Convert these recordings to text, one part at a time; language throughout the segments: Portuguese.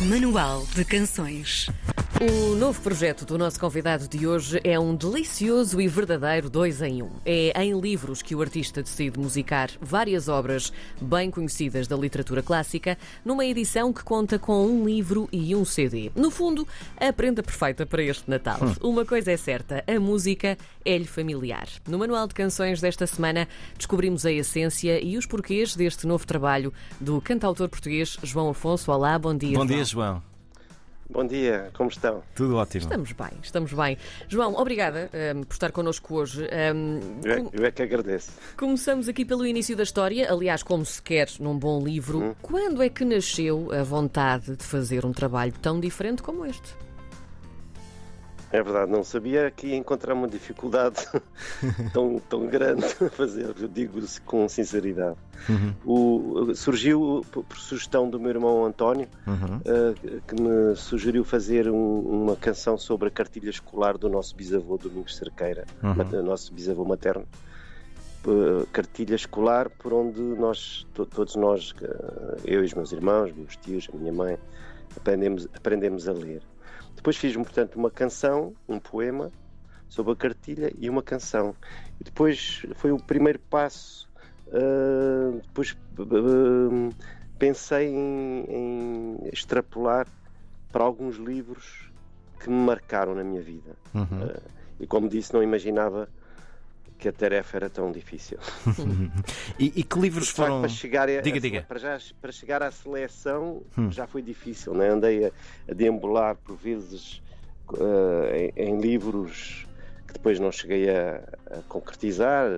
Manual de Canções. O novo projeto do nosso convidado de hoje é um delicioso e verdadeiro dois em um. É em livros que o artista decide musicar várias obras bem conhecidas da literatura clássica, numa edição que conta com um livro e um CD. No fundo, a prenda perfeita para este Natal. Uma coisa é certa, a música é-lhe familiar. No Manual de Canções desta semana, descobrimos a essência e os porquês deste novo trabalho do cantautor português João Afonso. Olá, bom dia. Bom João. dia, João. Bom dia, como estão? Tudo ótimo. Estamos bem, estamos bem. João, obrigada hum, por estar connosco hoje. Hum, Eu é, com- eu é que agradeço. começamos aqui pelo início da história, aliás, como se quer num bom livro. Hum. Quando é que nasceu a vontade de fazer um trabalho tão diferente como este? É verdade, não sabia que ia encontrar uma dificuldade tão, tão grande a fazer, eu digo com sinceridade. O- surgiu por por sugestão do meu irmão António, Uhum. eh, que me sugeriu fazer um- uma canção sobre a cartilha escolar do nosso bisavô Domingos Cerqueira, Uhum. nosso bisavô materno. Cartilha escolar por onde nós, to- todos nós, eh, eu e os meus irmãos, meus tios, a minha mãe, aprendemos, aprendemos a ler. Depois fiz, portanto, uma canção, um poema sobre a cartilha e uma canção. E depois foi o primeiro passo. ah, depois ah, pensei em, em extrapolar para alguns livros que me marcaram na minha vida. Uhum. Ah, e como disse, não imaginava que a tarefa era tão difícil. E, e que livros facto, foram. para chegar a, Diga, a- diga. Para, já- para chegar à seleção Hum. já foi difícil, né? andei a, a deambular por vezes eh, em, em livros que depois não cheguei a, a concretizar.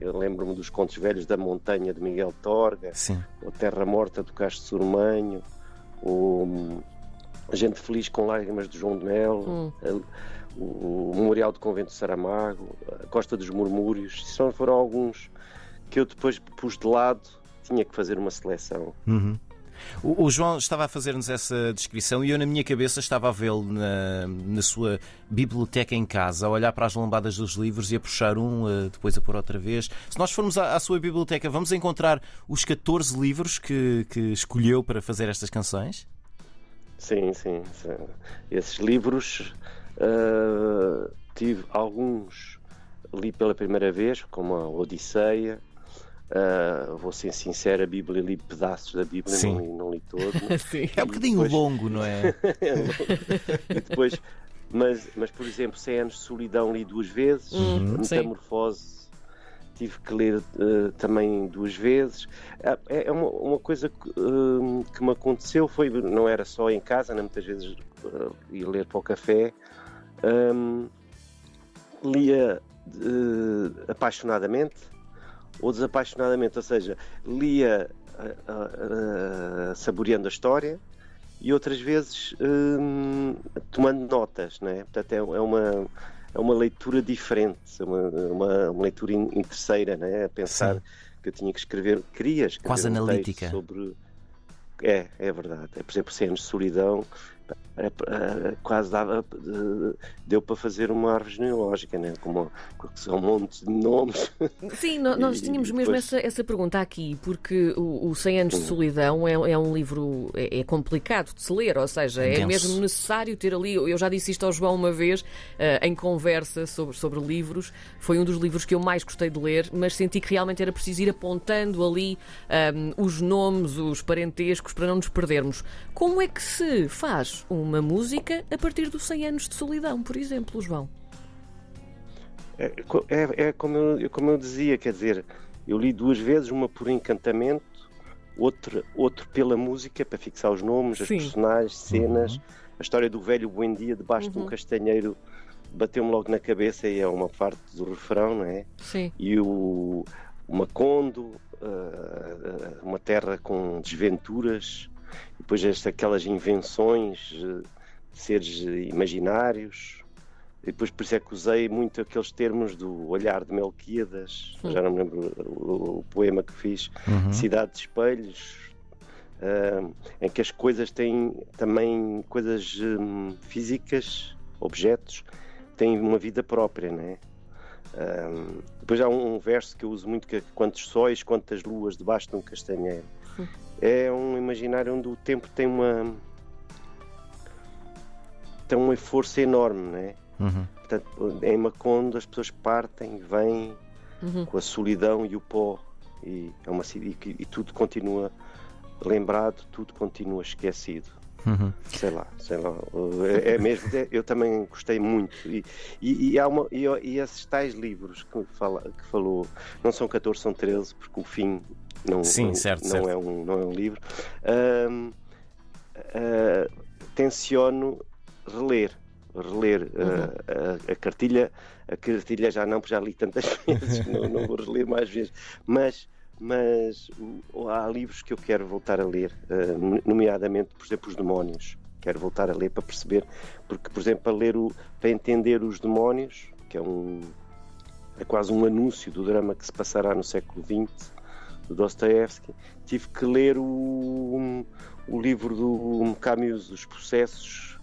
Eu lembro-me dos Contos Velhos da Montanha de Miguel Torga, Sim. o Terra Morta do Castro Surmanho, o hum, Gente Feliz com Lágrimas de João de Melo, Hum. O, Memorial do Convento de Saramago, a Costa dos Murmúrios. Isso foram alguns que eu depois pus de lado, tinha que fazer uma seleção. Uhum. O, o João estava a fazer-nos essa descrição e eu, na minha cabeça, estava a vê-lo na, na sua biblioteca em casa, a olhar para as lombadas dos livros e a puxar um, eh, depois a pôr outra vez. Se nós formos à, à sua biblioteca, vamos encontrar os 14 livros que, que escolheu para fazer estas canções? Sim, sim. sim. Esses livros ah, tive alguns li pela primeira vez, como a Odisseia. ah, vou ser sincero, a Bíblia li pedaços da Bíblia, Sim. não li, não li todo. Sim. É um bocadinho depois- longo, não é? e depois, mas, mas por exemplo, 100 anos de solidão li duas vezes, Uhum, sim. Metamorfose tive que ler eh, também duas vezes. É, é uma, uma coisa que, hum, que me aconteceu, foi, não era só em casa, né, muitas vezes eh, ia ler para o café, hum, lia eh, apaixonadamente ou desapaixonadamente, ou seja, lia ah, ah, saboreando a história e outras vezes hum, tomando notas, né? Portanto, é, é uma é uma leitura diferente, é uma, uma, uma leitura in, interesseira, né? A pensar Sim. que eu tinha que escrever, queria escrever Quase um analítica. sobre é, é verdade. É, por exemplo, 100 anos de solidão, é, é, quase dava, eh, deu para fazer uma árvore genealógica, né? Como, são um monte de nomes. Sim, nós tínhamos mesmo essa, essa pergunta aqui, porque o, o 100 Anos de Solidão é, é um livro é, é complicado de se ler, ou seja, é Intenso. mesmo necessário ter ali. Eu já disse isto ao João uma vez, eh, em conversa sobre, sobre livros. Foi um dos livros que eu mais gostei de ler, mas senti que realmente era preciso ir apontando ali ahm, os nomes, os parentescos, para não nos perdermos. Como é que se faz uma música a partir dos 100 Anos de Solidão, por exemplo, João? É, é- é como, eu, como eu dizia, quer dizer, eu li duas vezes, uma por encantamento, outra, outro pela música, para fixar os nomes, as Sim. personagens, cenas. A história do velho Buendia debaixo de um castanheiro bateu-me logo na cabeça e é uma parte do refrão, não é? Sim. E o, o Macondo, ah, uma terra com desventuras, e depois esta, aquelas invenções eh, de seres eh, imaginários. E depois por isso é que usei muito aqueles termos do olhar de Melquíades, já não me lembro o, o poema que fiz, Uhum. Cidade de Espelhos, ah, em que as coisas têm também coisas hum, físicas, objetos, têm uma vida própria, não é? Ahm, depois há um, um verso que eu uso muito que é quantos sóis, quantas luas debaixo de um castanheiro. É um imaginário onde o tempo tem uma é uma força enorme, né? Uhum. Portanto, em Macondo as pessoas partem, vêm Uhum. com a solidão e o pó e, é uma, e, e tudo continua lembrado, tudo continua esquecido. Uhum. Sei lá, sei lá. É, é mesmo, é- eu também gostei muito. E, e, e há uma, e, e esses tais livros que, fala, que falou, não são 14, são 13, porque o fim não, Sim, não, certo, não, certo. É, um, não é um livro. Ahm, ah, tenciono reler. Reler ah, a, a cartilha, a cartilha já não, porque já li tantas vezes, não, não vou reler mais vezes, mas, mas há livros que eu quero voltar a ler, ah, nomeadamente, por exemplo, Os Demónios. Quero voltar a ler para perceber, porque, por exemplo, para, ler o, para entender os demónios, que é um é quase um anúncio do drama que se passará no século XX, do Dostoevsky, tive que ler o, o livro do Camus, Os Processos,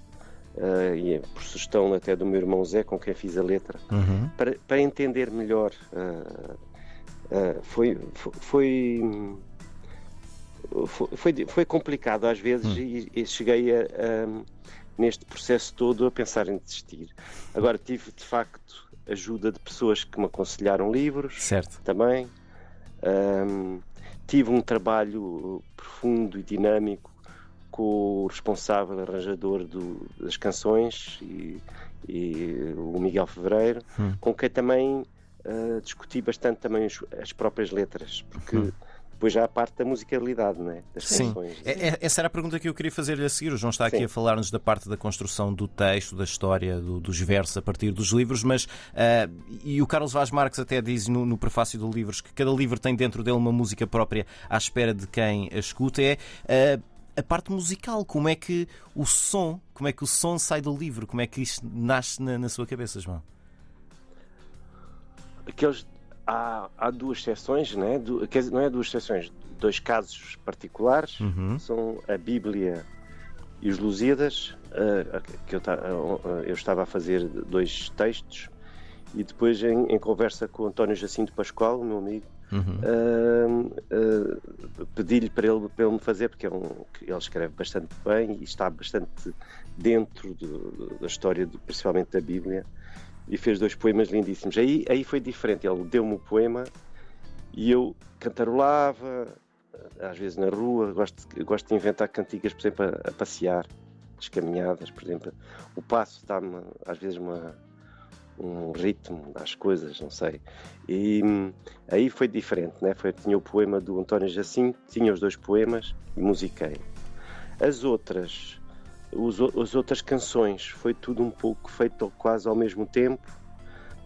ah, e por sugestão até do meu irmão Zé, com quem fiz a letra, Uhum. para, para entender melhor. ah, ah, foi, foi, foi, foi, complicado às vezes e, e cheguei a, a- neste processo todo a pensar em desistir. Agora tive de facto ajuda de pessoas que me aconselharam livros Certo. também. Ahm, tive um trabalho profundo e dinâmico com o responsável arranjador do- das canções e, e o Miguel Fevereiro, Hum. com quem também ah, discuti bastante também as, as próprias letras, porque depois já há a parte da musicalidade, não é? Das Sim, canções. É- é- essa era a pergunta que eu queria fazer-lhe a seguir. O João está aqui Sim. a falar-nos da parte da construção do texto, da história, do- dos versos a partir dos livros, mas ah, e o Carlos Vaz Marques até diz no, no prefácio do livros que cada livro tem dentro dele uma música própria à espera de quem a escuta. É ah, a parte musical, como é que o som, como é que o som sai do livro, como é que isto nasce na, na sua cabeça, João? aqueles há, há duas seções, né? Du- quer dizer, não é duas seções, dois casos particulares, Uhum. são a Bíblia e os Lusíadas, ah, que eu, ah, eu estava a fazer dois textos e depois em, em conversa com o António Jacinto Pascoal, o meu amigo, Uhum. ah, ah, pedi-lhe para ele, para ele me fazer, porque é um, ele escreve bastante bem e está bastante dentro do- da história, do- principalmente da Bíblia, e fez dois poemas lindíssimos. Aí, aí foi diferente, ele deu-me o poema e eu cantarolava, às vezes na rua, gosto, gosto de inventar cantigas, por exemplo, a, a passear, as caminhadas, por exemplo. O passo dá-me, às vezes, uma, um ritmo às coisas, não sei. E hum, aí foi diferente, né? foi, tinha o poema do António Jacinto, tinha os dois poemas e musiquei. As outras, os as outras canções, foi tudo um pouco feito quase ao mesmo tempo,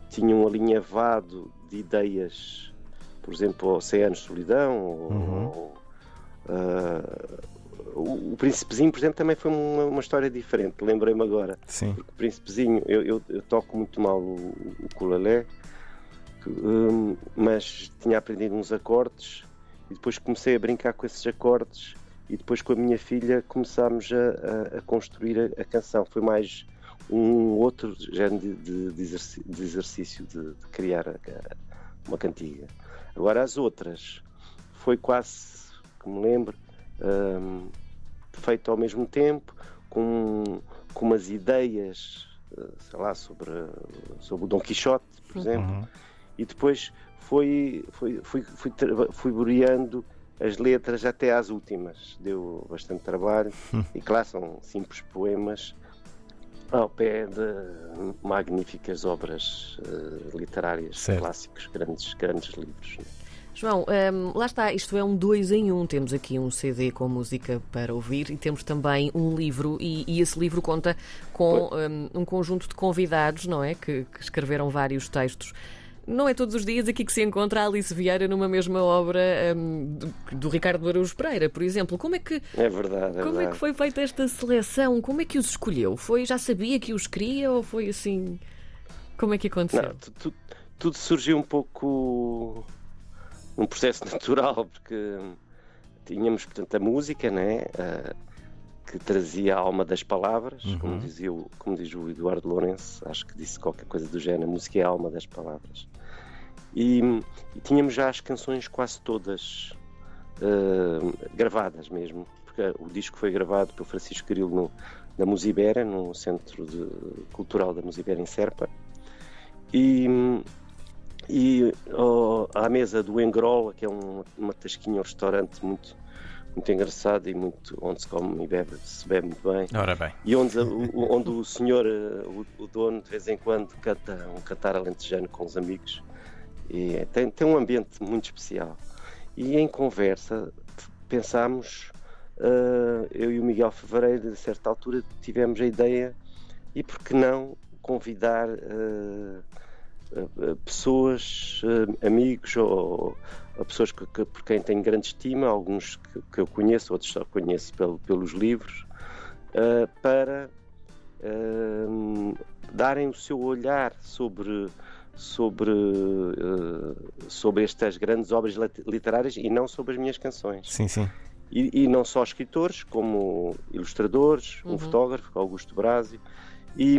tinha um alinhavado de ideias, por exemplo, 100 anos de solidão, Uhum. ou, ah, o, o Príncipezinho, por exemplo, também foi uma, uma história diferente, lembrei-me agora. Sim. Porque o Príncipezinho, eu, eu, eu toco muito mal o, o que, hum, mas tinha aprendido uns acordes e depois comecei a brincar com esses acordes e depois com a minha filha começámos a, a- a construir a, a canção. Foi mais um outro género de, de- de exercício de, de criar uma cantiga. Agora as outras foi quase, que me lembro, hum, feito ao mesmo tempo, com, com umas ideias, eh, sei lá, sobre, sobre o Dom Quixote, por exemplo, Uhum. e depois foi, foi, fui, fui, tra- fui boreando as letras até às últimas. Deu bastante trabalho e claro, são simples poemas ao pé de magníficas obras eh, literárias, Certo. clássicos, grandes, grandes livros. João, hum, lá está, isto é um dois em um. Temos aqui um CD com música para ouvir e temos também um livro, e, e esse livro conta com hum, um conjunto de convidados, não é? Que, que escreveram vários textos. Não é todos os dias aqui que se encontra a Alice Vieira numa mesma obra hum, do, do Ricardo Araújo Pereira, por exemplo. Como é que, É verdade, é como é verdade. que foi feita esta seleção? Como é que os escolheu? Foi já sabia que os queria ou foi assim? Como é que aconteceu? Não, tu- tu- tudo surgiu um pouco num processo natural, porque tínhamos, portanto, a música, né? ah, que trazia a alma das palavras, como, dizia o, como diz o Eduardo Lourenço, acho que disse qualquer coisa do género, a música é a alma das palavras. E, e tínhamos já as canções quase todas ah, gravadas mesmo, porque o disco foi gravado pelo Francisco Caril no, na Musibera, no Centro de, Cultural da Musibera em Serpa. E, e oh, à mesa do Engrola, que é um, uma tasquinha, um restaurante muito, muito engraçado e muito, onde se come e bebe, se bebe muito bem. Ora bem. E onde, onde o senhor, o, o dono, de vez em quando canta um cantar alentejano com os amigos. E tem, tem um ambiente muito especial. E em conversa pensámos, uh, eu e o Miguel Fevereiro, a certa altura, tivemos a ideia, e por que não convidar uh, pessoas, amigos ou, ou pessoas que, que, por quem tenho grande estima, alguns que, que, eu conheço, outros só conheço pelo, pelos livros, para darem o seu olhar sobre sobre, uh, sobre estas grandes obras literárias e não sobre as minhas canções. Sim, sim. E, e não só escritores, como ilustradores, uhum. um fotógrafo, Augusto Brásio. E,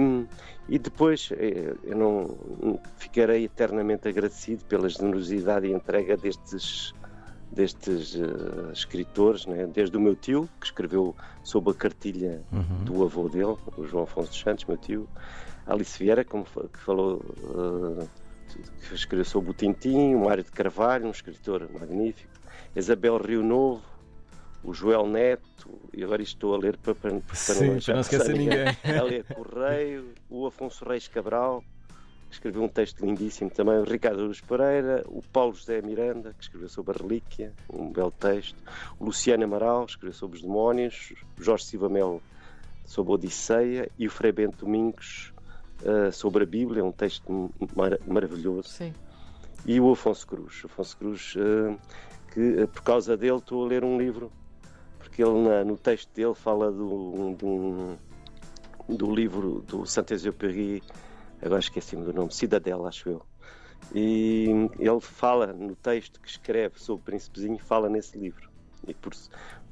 e depois eh, eu não ficarei eternamente agradecido pela generosidade e entrega destes, destes uh, escritores, né? desde o meu tio, que escreveu sob a cartilha uhum. do avô dele, o João Afonso dos Santos, meu tio, Alice Vieira, como que falou, uh, que escreveu sobre o Tintim, o Mário de Carvalho, um escritor magnífico, Isabel Rio Novo, o Joel Neto, e agora estou a ler para, para, para Sim, não, para não esquecer ninguém. Elia Correio, o Afonso Reis Cabral, que escreveu um texto lindíssimo também, o Ricardo Aruz Pereira, o Paulo José Miranda, que escreveu sobre a relíquia, um belo texto, o Luciano Amaral, que escreveu sobre os demónios, o Jorge Silva Melo sobre a Odisseia e o Frei Bento Domingos uh, sobre a Bíblia, um texto mar maravilhoso. Sim. E o Afonso Cruz. Afonso Cruz, uh, que uh, por causa dele estou a ler um livro, porque ele na, no texto dele fala do, do, do livro do Saint-Exupéry, agora esqueci-me do nome, Cidadela, acho eu. E ele fala no texto que escreve sobre o Príncipezinho, fala nesse livro. E por,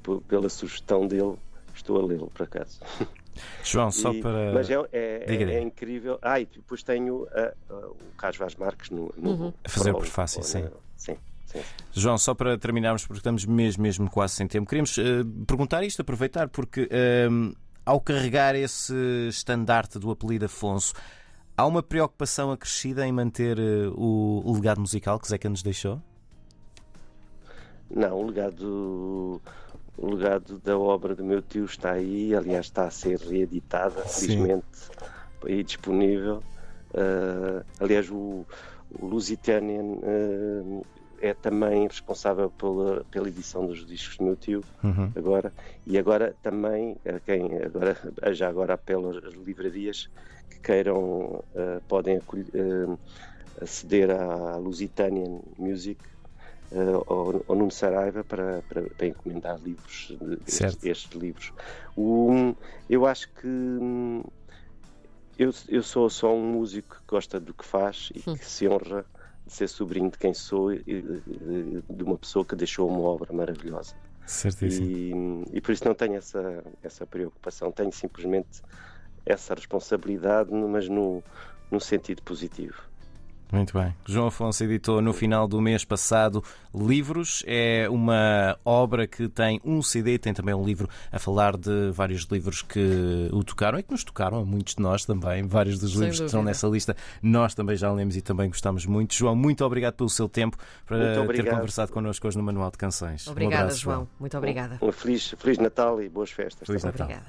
por pela sugestão dele, estou a lê-lo, por acaso. João, só e, para. Mas é, é, é, é incrível. Ah, e depois tenho o Carlos Vaz Marques no. no uhum. A fazer o prefácio, sim. sim. Sim. João, só para terminarmos, porque estamos mesmo, mesmo quase sem tempo, queríamos uh, perguntar isto, aproveitar, porque uh, ao carregar esse estandarte do apelido Afonso, há uma preocupação acrescida em manter uh, o, o legado musical que Zeca nos deixou? Não, o legado o legado da obra do meu tio está aí, aliás, está a ser reeditada, felizmente, aí disponível. Uh, aliás, o, o Lusitanian uh, é também responsável pela, pela edição dos discos do meu tio, uhum. agora, e agora também, quem agora, já agora apelo às livrarias que queiram, uh, podem acolher, aceder à Lusitanian Music uh, ao, ao Nuno Saraiva para, para, para encomendar livros, estes, estes, livros. O, eu acho que hum, eu, eu sou só um músico que gosta do que faz e hum. que se honra ser sobrinho de quem sou e de, uma pessoa que deixou uma obra maravilhosa. Certíssimo. E, e por isso não tenho essa, essa preocupação, tenho simplesmente essa responsabilidade, mas no, no sentido positivo. Muito bem. João Afonso editou no final do mês passado Livros. É uma obra que tem um CD, tem também um livro a falar de vários livros que o tocaram e que nos tocaram a muitos de nós também. Vários dos Sem livros dúvida. que estão nessa lista nós também já lemos e também gostamos muito. João, muito obrigado pelo seu tempo para ter conversado connosco hoje no Manual de Canções. Obrigada, um abraço, João. Muito obrigada. Um, um feliz, feliz Natal e boas festas. Feliz Natal. Obrigada.